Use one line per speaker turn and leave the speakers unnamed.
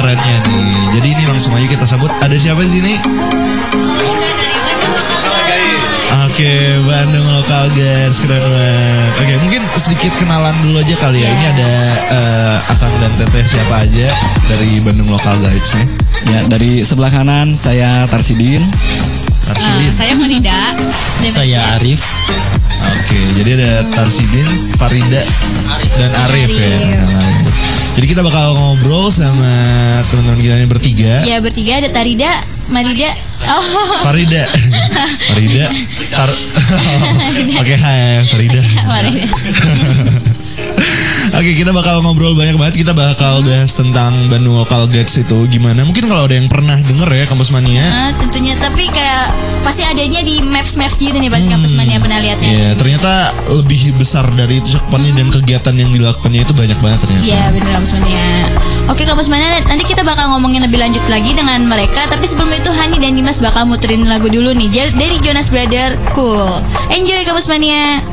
kerennya nih. Jadi ini langsung aja kita sambut. Ada siapa di sini? Oke, Bandung Local Guys, keren banget. Oke, mungkin sedikit kenalan dulu aja kali ya. Ini ada eh, Akang dan Teteh siapa aja dari Bandung Local Guys nih.
Ya, dari sebelah kanan saya Tarsidin.
Tarsidin.
Ah, saya Farida.
Saya Arif.
Oke, jadi ada Tarsidin, Farida, dan Arif, ya.
Arif.
Jadi kita bakal ngobrol sama teman-teman kita ini bertiga.
Ya bertiga ada Tarida, Marida. Oh,
Farida, Farida, Tar. Oke, hai Farida.
Marida.
Oke, kita bakal ngobrol banyak banget. Kita bakal bahas tentang Bandung Local Guides itu gimana. Mungkin kalau ada yang pernah denger ya Kampus Mania.
Ah, tentunya tapi kayak pasti adanya di maps-maps gitu nih pasti kampus mania pernah lihatnya.
Iya, ternyata lebih besar dari itu cakupannya dan kegiatan yang dilakukannya itu banyak banget ternyata.
Iya bener kampus mania. Oke kampus mania nanti kita bakal ngomongin lebih lanjut lagi dengan mereka. Tapi sebelum itu Hani dan Dimas bakal muterin lagu dulu nih dari Jonas Brother Cool. Enjoy kampus mania.